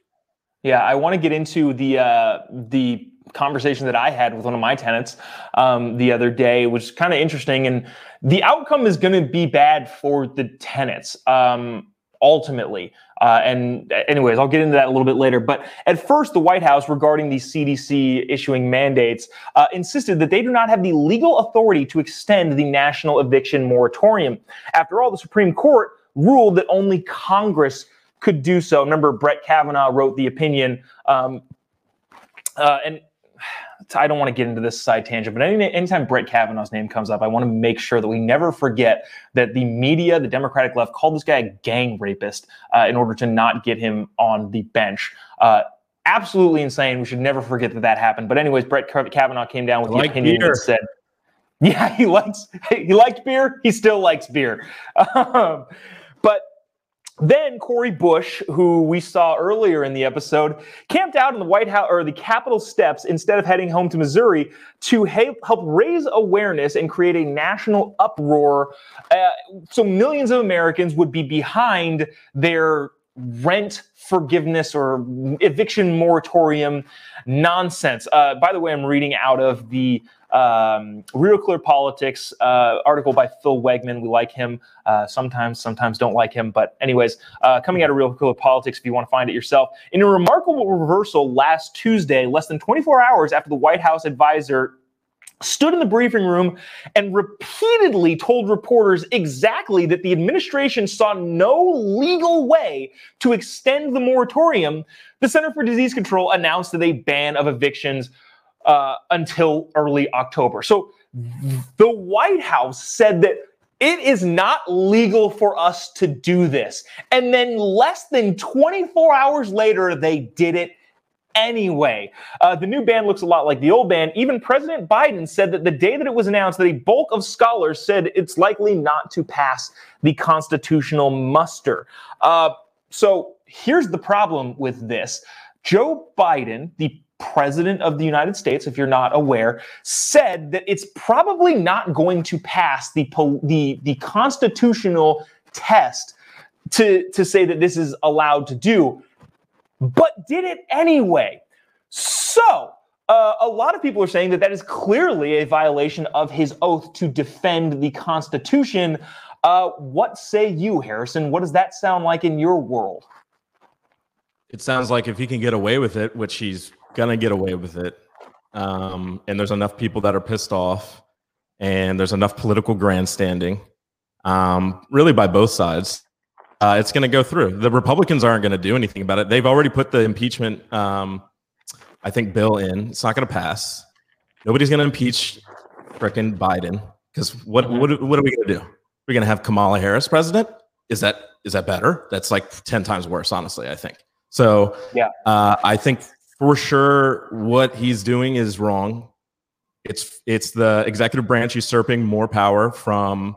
Yeah, I want to get into the uh, the conversation that I had with one of my tenants um, the other day, which is kind of interesting, and the outcome is going to be bad for the tenants. Um, ultimately. Uh, and anyways, I'll get into that a little bit later. But at first, the White House, regarding the CDC issuing mandates, uh, insisted that they do not have the legal authority to extend the national eviction moratorium. After all, the Supreme Court ruled that only Congress could do so. Remember, Brett Kavanaugh wrote the opinion. Um, uh, and I don't want to get into this side tangent, but any, anytime Brett Kavanaugh's name comes up, I want to make sure that we never forget that the media, the Democratic left, called this guy a gang rapist uh, in order to not get him on the bench. Uh, absolutely insane. We should never forget that that happened. But anyways, Brett Kavanaugh came down with I the like opinion beer. and said, "Yeah, he likes he liked beer. He still likes beer." Um, but then Cori Bush, who we saw earlier in the episode, camped out in the White House or the Capitol steps instead of heading home to Missouri to help raise awareness and create a national uproar uh, so millions of Americans would be behind their rent forgiveness or eviction moratorium nonsense. Uh, by the way, I'm reading out of the um, Real Clear Politics uh, article by Phil Wegmann. We like him uh, sometimes, sometimes don't like him. But, anyways, uh, coming out of Real Clear Politics, if you want to find it yourself. In a remarkable reversal last Tuesday, less than 24 hours after the White House advisor stood in the briefing room and repeatedly told reporters exactly that the administration saw no legal way to extend the moratorium, the Center for Disease Control announced that a ban of evictions uh, until early October. So the White House said that it is not legal for us to do this. And then less than 24 hours later, they did it anyway. Uh, the new ban looks a lot like the old ban. Even President Biden said that the day that it was announced that a bulk of scholars said it's likely not to pass the constitutional muster. Uh, so here's the problem with this Joe Biden, the president of the United States, if you're not aware, said that it's probably not going to pass the, the, the constitutional test to, to say that this is allowed to do but did it anyway. So, uh, a lot of people are saying that that is clearly a violation of his oath to defend the Constitution. Uh, what say you, Harrison? What does that sound like in your world? It sounds like if he can get away with it, which he's gonna get away with it, um, and there's enough people that are pissed off, and there's enough political grandstanding, um, really by both sides, uh, it's going to go through. The Republicans aren't going to do anything about it. They've already put the impeachment, um, I think, bill in. It's not going to pass. Nobody's going to impeach fricking Biden because what, what what are we going to do? We're going to have Kamala Harris president. Is that is that better? That's like ten times worse, honestly. I think. So yeah, uh, I think for sure what he's doing is wrong. It's it's the executive branch usurping more power from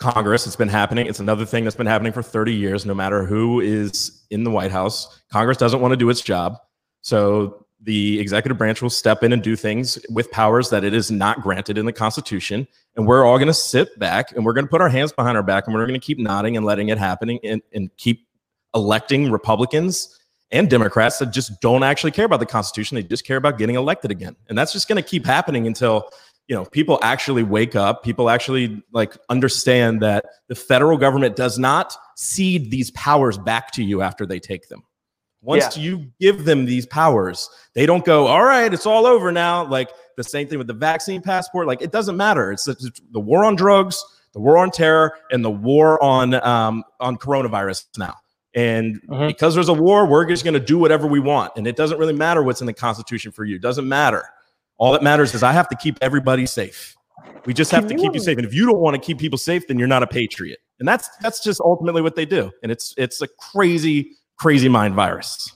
Congress. It's been happening. It's another thing that's been happening for 30 years, no matter who is in the White House. Congress doesn't want to do its job. So the executive branch will step in and do things with powers that it is not granted in the Constitution. And we're all going to sit back and we're going to put our hands behind our back and we're going to keep nodding and letting it happen and, and keep electing Republicans and Democrats that just don't actually care about the Constitution. They just care about getting elected again. And that's just going to keep happening until you know people actually wake up people actually like understand that the federal government does not cede these powers back to you after they take them once yeah. you give them these powers they don't go all right it's all over now like the same thing with the vaccine passport like it doesn't matter it's, it's the war on drugs the war on terror and the war on um, on coronavirus now and mm-hmm. because there's a war we're just going to do whatever we want and it doesn't really matter what's in the constitution for you it doesn't matter all that matters is I have to keep everybody safe. We just have Can to keep you safe. And if you don't want to keep people safe, then you're not a patriot. And that's that's just ultimately what they do. And it's it's a crazy, crazy mind virus.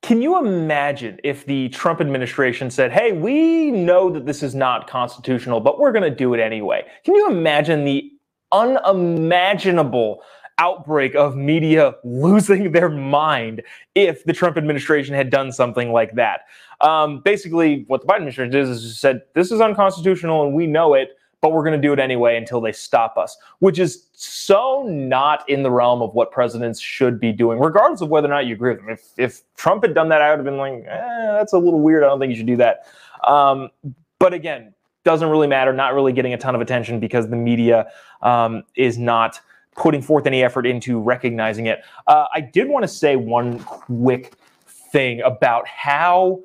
Can you imagine if the Trump administration said, hey, we know that this is not constitutional, but we're going to do it anyway? Can you imagine the unimaginable outbreak of media losing their mind if the Trump administration had done something like that. Um, basically, what the Biden administration did is said, this is unconstitutional and we know it, but we're going to do it anyway until they stop us, which is so not in the realm of what presidents should be doing, regardless of whether or not you agree with them. If, if Trump had done that, I would have been like, eh, that's a little weird. I don't think you should do that. Um, but again, doesn't really matter, not really getting a ton of attention because the media um, is not – putting forth any effort into recognizing it. Uh, I did want to say one quick thing about how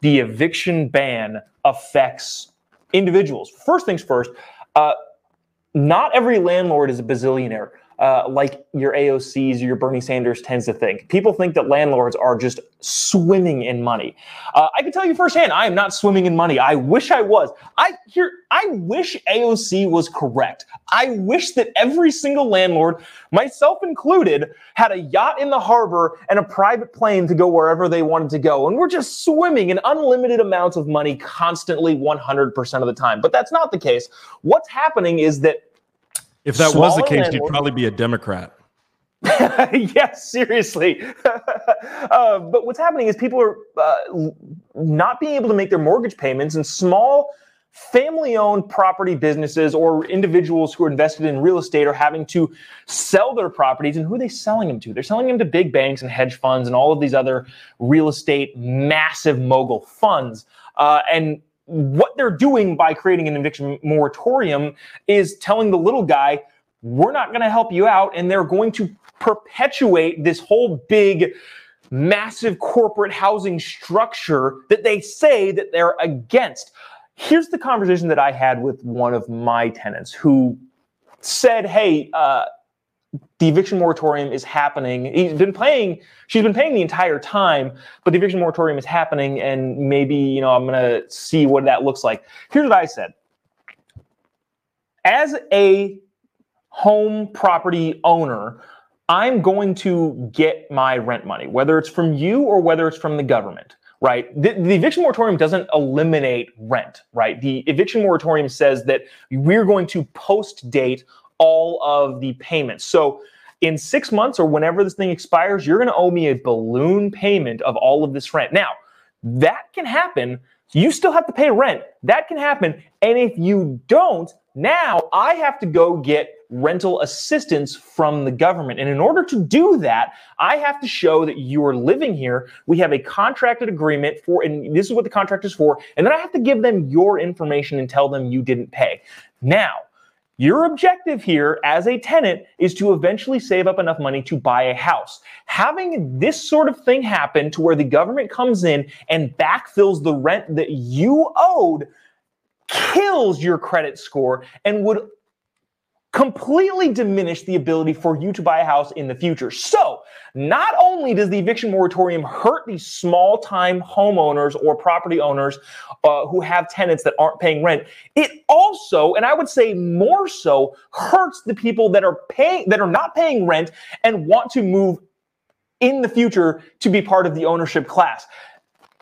the eviction ban affects individuals. First things first, uh, not every landlord is a bazillionaire uh, like your AOCs or your Bernie Sanders tends to think. People think that landlords are just swimming in money. Uh, I can tell you firsthand, I am not swimming in money. I wish I was. I here, I wish AOC was correct. I wish that every single landlord, myself included, had a yacht in the harbor and a private plane to go wherever they wanted to go. And we're just swimming in unlimited amounts of money constantly 100% of the time. But that's not the case. What's happening is that if that was the case, you'd probably be a Democrat. yes, seriously. uh, but what's happening is people are uh, not being able to make their mortgage payments, and small family owned property businesses or individuals who are invested in real estate are having to sell their properties. And who are they selling them to? They're selling them to big banks and hedge funds and all of these other real estate massive mogul funds. Uh, and what they're doing by creating an eviction moratorium is telling the little guy, we're not going to help you out. And they're going to perpetuate this whole big, massive corporate housing structure that they say that they're against. Here's the conversation that I had with one of my tenants who said, Hey, uh, the eviction moratorium is happening. He's been paying, she's been paying the entire time, but the eviction moratorium is happening, and maybe, you know, I'm gonna see what that looks like. Here's what I said. As a home property owner, I'm going to get my rent money, whether it's from you or whether it's from the government. right? The, the, eviction moratorium doesn't eliminate rent, right? The eviction moratorium says that we're going to post date all of the payments. So in six months or whenever this thing expires, you're going to owe me a balloon payment of all of this rent. Now, that can happen. You still have to pay rent. That can happen. And if you don't, now I have to go get rental assistance from the government. And in order to do that, I have to show that you are living here. We have a contracted agreement for, and this is what the contract is for. And then I have to give them your information and tell them you didn't pay. Now, your objective here as a tenant is to eventually save up enough money to buy a house. Having this sort of thing happen to where the government comes in and backfills the rent that you owed kills your credit score and would completely diminish the ability for you to buy a house in the future. So, not only does the eviction moratorium hurt these small time homeowners or property owners uh, who have tenants that aren't paying rent, it also, and I would say more so, hurts the people that are paying that are not paying rent and want to move in the future to be part of the ownership class.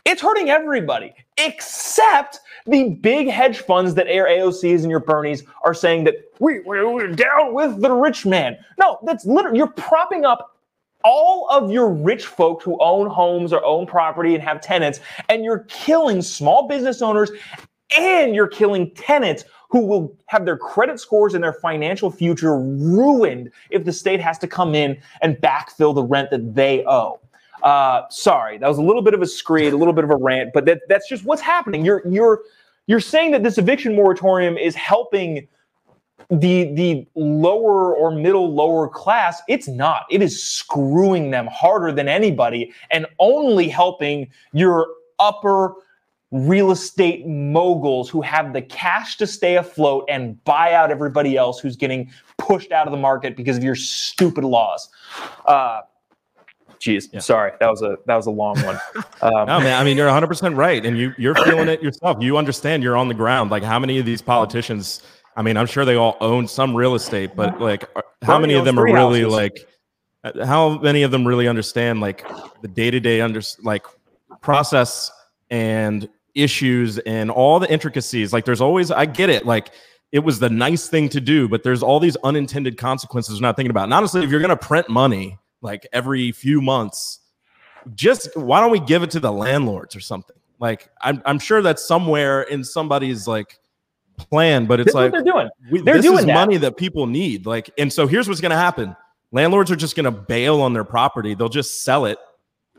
It's hurting everybody except the big hedge funds that Air AOCs and your Bernies are saying that we, we're down with the rich man. No, that's literally, you're propping up all of your rich folks who own homes or own property and have tenants, and you're killing small business owners and you're killing tenants who will have their credit scores and their financial future ruined if the state has to come in and backfill the rent that they owe. Uh, sorry, that was a little bit of a screed, a little bit of a rant, but that, that's just what's happening. You're you're you're saying that this eviction moratorium is helping the the lower or middle lower class it's not it is screwing them harder than anybody and only helping your upper real estate moguls who have the cash to stay afloat and buy out everybody else who's getting pushed out of the market because of your stupid laws uh, Jeez, yeah. sorry, that was a that was a long one. Um, no, man, I mean you're 100 percent right, and you you're feeling it yourself. You understand you're on the ground. Like how many of these politicians? I mean, I'm sure they all own some real estate, but like, how many of them are really houses. like? Uh, how many of them really understand like the day to day under like process and issues and all the intricacies? Like, there's always I get it. Like, it was the nice thing to do, but there's all these unintended consequences we're not thinking about. And honestly, if you're going to print money like every few months. Just why don't we give it to the landlords or something? Like I'm I'm sure that's somewhere in somebody's like plan, but it's this like they're doing. We, they're this doing is that. money that people need. Like, and so here's what's gonna happen: landlords are just gonna bail on their property. They'll just sell it,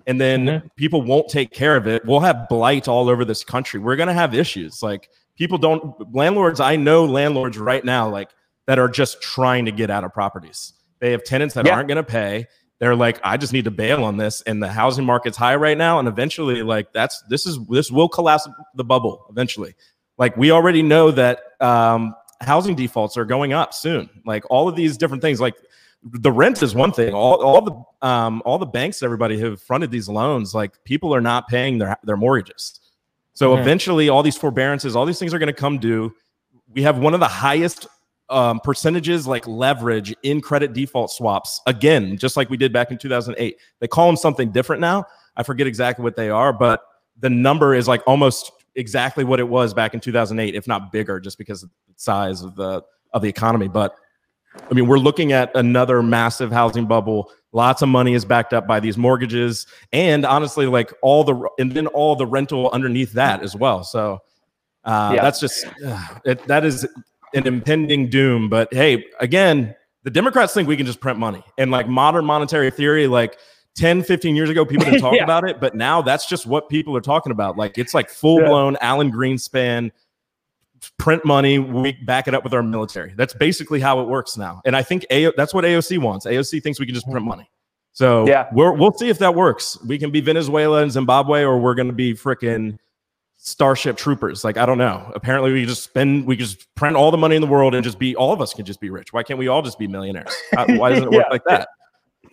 and then mm-hmm. people won't take care of it. We'll have blight all over this country. We're gonna have issues. Like people don't landlords. I know landlords right now, like that are just trying to get out of properties. They have tenants that yeah. aren't gonna pay they're like i just need to bail on this and the housing market's high right now and eventually like that's this is this will collapse the bubble eventually like we already know that um, housing defaults are going up soon like all of these different things like the rent is one thing all, all the um, all the banks everybody have fronted these loans like people are not paying their their mortgages so mm-hmm. eventually all these forbearances all these things are going to come due we have one of the highest um, percentages like leverage in credit default swaps again, just like we did back in 2008. They call them something different now. I forget exactly what they are, but the number is like almost exactly what it was back in 2008, if not bigger, just because of the size of the of the economy. But I mean, we're looking at another massive housing bubble. Lots of money is backed up by these mortgages, and honestly, like all the and then all the rental underneath that as well. So uh, yeah. that's just uh, it, that is an impending doom. But hey, again, the Democrats think we can just print money and like modern monetary theory, like 10, 15 years ago, people didn't talk yeah. about it, but now that's just what people are talking about. Like it's like full blown yeah. Alan Greenspan print money, we back it up with our military. That's basically how it works now. And I think AO, that's what AOC wants. AOC thinks we can just print money. So yeah, we will see if that works. We can be Venezuela and Zimbabwe, or we're going to be freaking Starship Troopers. Like I don't know. Apparently, we just spend, we just print all the money in the world and just be all of us can just be rich. Why can't we all just be millionaires? Uh, why doesn't it work yeah. like that?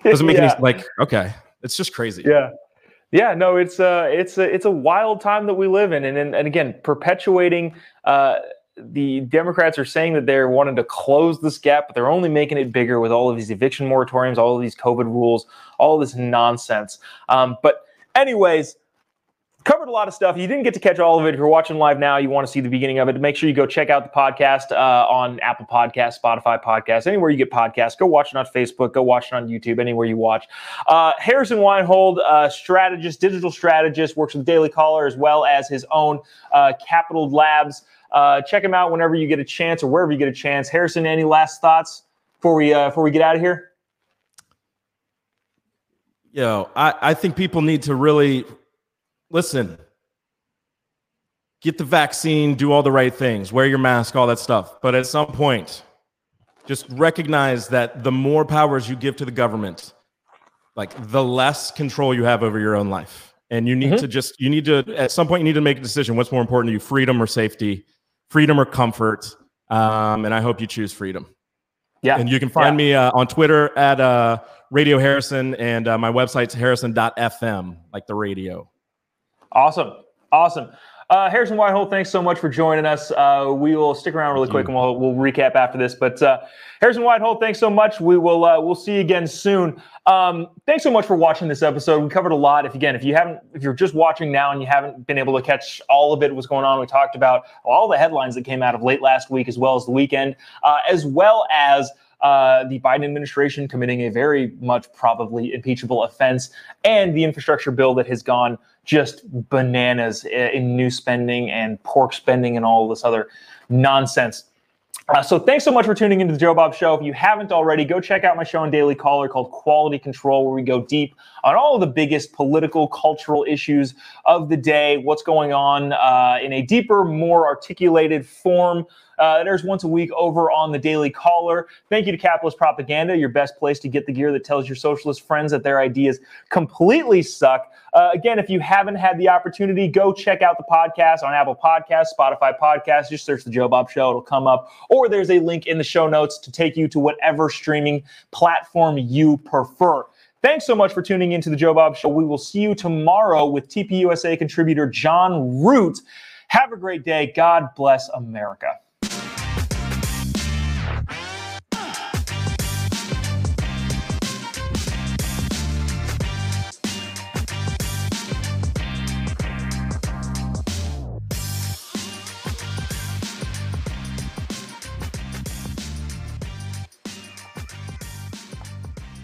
Doesn't make yeah. any like okay. It's just crazy. Yeah. Yeah, no, it's uh it's a it's a wild time that we live in, and and, and again, perpetuating. Uh, the Democrats are saying that they're wanting to close this gap, but they're only making it bigger with all of these eviction moratoriums, all of these COVID rules, all this nonsense. Um, but anyways, covered a lot of stuff. You didn't get to catch all of it. If you're watching live now, you want to see the beginning of it. Make sure you go check out the podcast uh, on Apple Podcast, Spotify Podcast, anywhere you get podcasts. Go watch it on Facebook. Go watch it on YouTube. Anywhere you watch. Uh, Harrison Wienhold, uh, strategist, digital strategist, works with Daily Caller as well as his own uh, Capital Labs. Uh, check him out whenever you get a chance or wherever you get a chance. Harrison, any last thoughts before we uh, before we get out of here? Yo, I, I think people need to really listen, get the vaccine, do all the right things, wear your mask, all that stuff. But at some point, just recognize that the more powers you give to the government, like the less control you have over your own life. And you need mm-hmm. to just, you need to, at some point, you need to make a decision. What's more important to you, freedom or safety, freedom or comfort? Um, and I hope you choose freedom. Yeah. And you can find yeah. me uh, on Twitter at uh, Radio Harrison, and uh, my website's harrison.fm, like the radio. Awesome. Awesome. Uh, Harrison Wienhold, thanks so much for joining us. Uh, we will stick around really quick and we'll, we'll recap after this. But uh, Harrison Wienhold, thanks so much. We will uh, we'll see you again soon. Um, thanks so much for watching this episode. We covered a lot. If again, if you haven't, if you're just watching now and you haven't been able to catch all of it, what's going on, we talked about all the headlines that came out of late last week as well as the weekend, uh, as well as uh, the Biden administration committing a very much probably impeachable offense, and the infrastructure bill that has gone just bananas in new spending and pork spending and all this other nonsense. Uh, so thanks so much for tuning into the Jobob Show. If you haven't already, go check out my show on Daily Caller called Quality Control, where we go deep on all of the biggest political, cultural issues of the day, what's going on uh, in a deeper, more articulated form. Uh, there's once a week over on the Daily Caller. Thank you to Capitalist Propaganda, your best place to get the gear that tells your socialist friends that their ideas completely suck. Uh, again, if you haven't had the opportunity, go check out the podcast on Apple Podcasts, Spotify Podcasts. Just search the Jobob Show, it'll come up. Or there's a link in the show notes to take you to whatever streaming platform you prefer. Thanks so much for tuning into the Jobob Show. We will see you tomorrow with TPUSA contributor John Root. Have a great day. God bless America.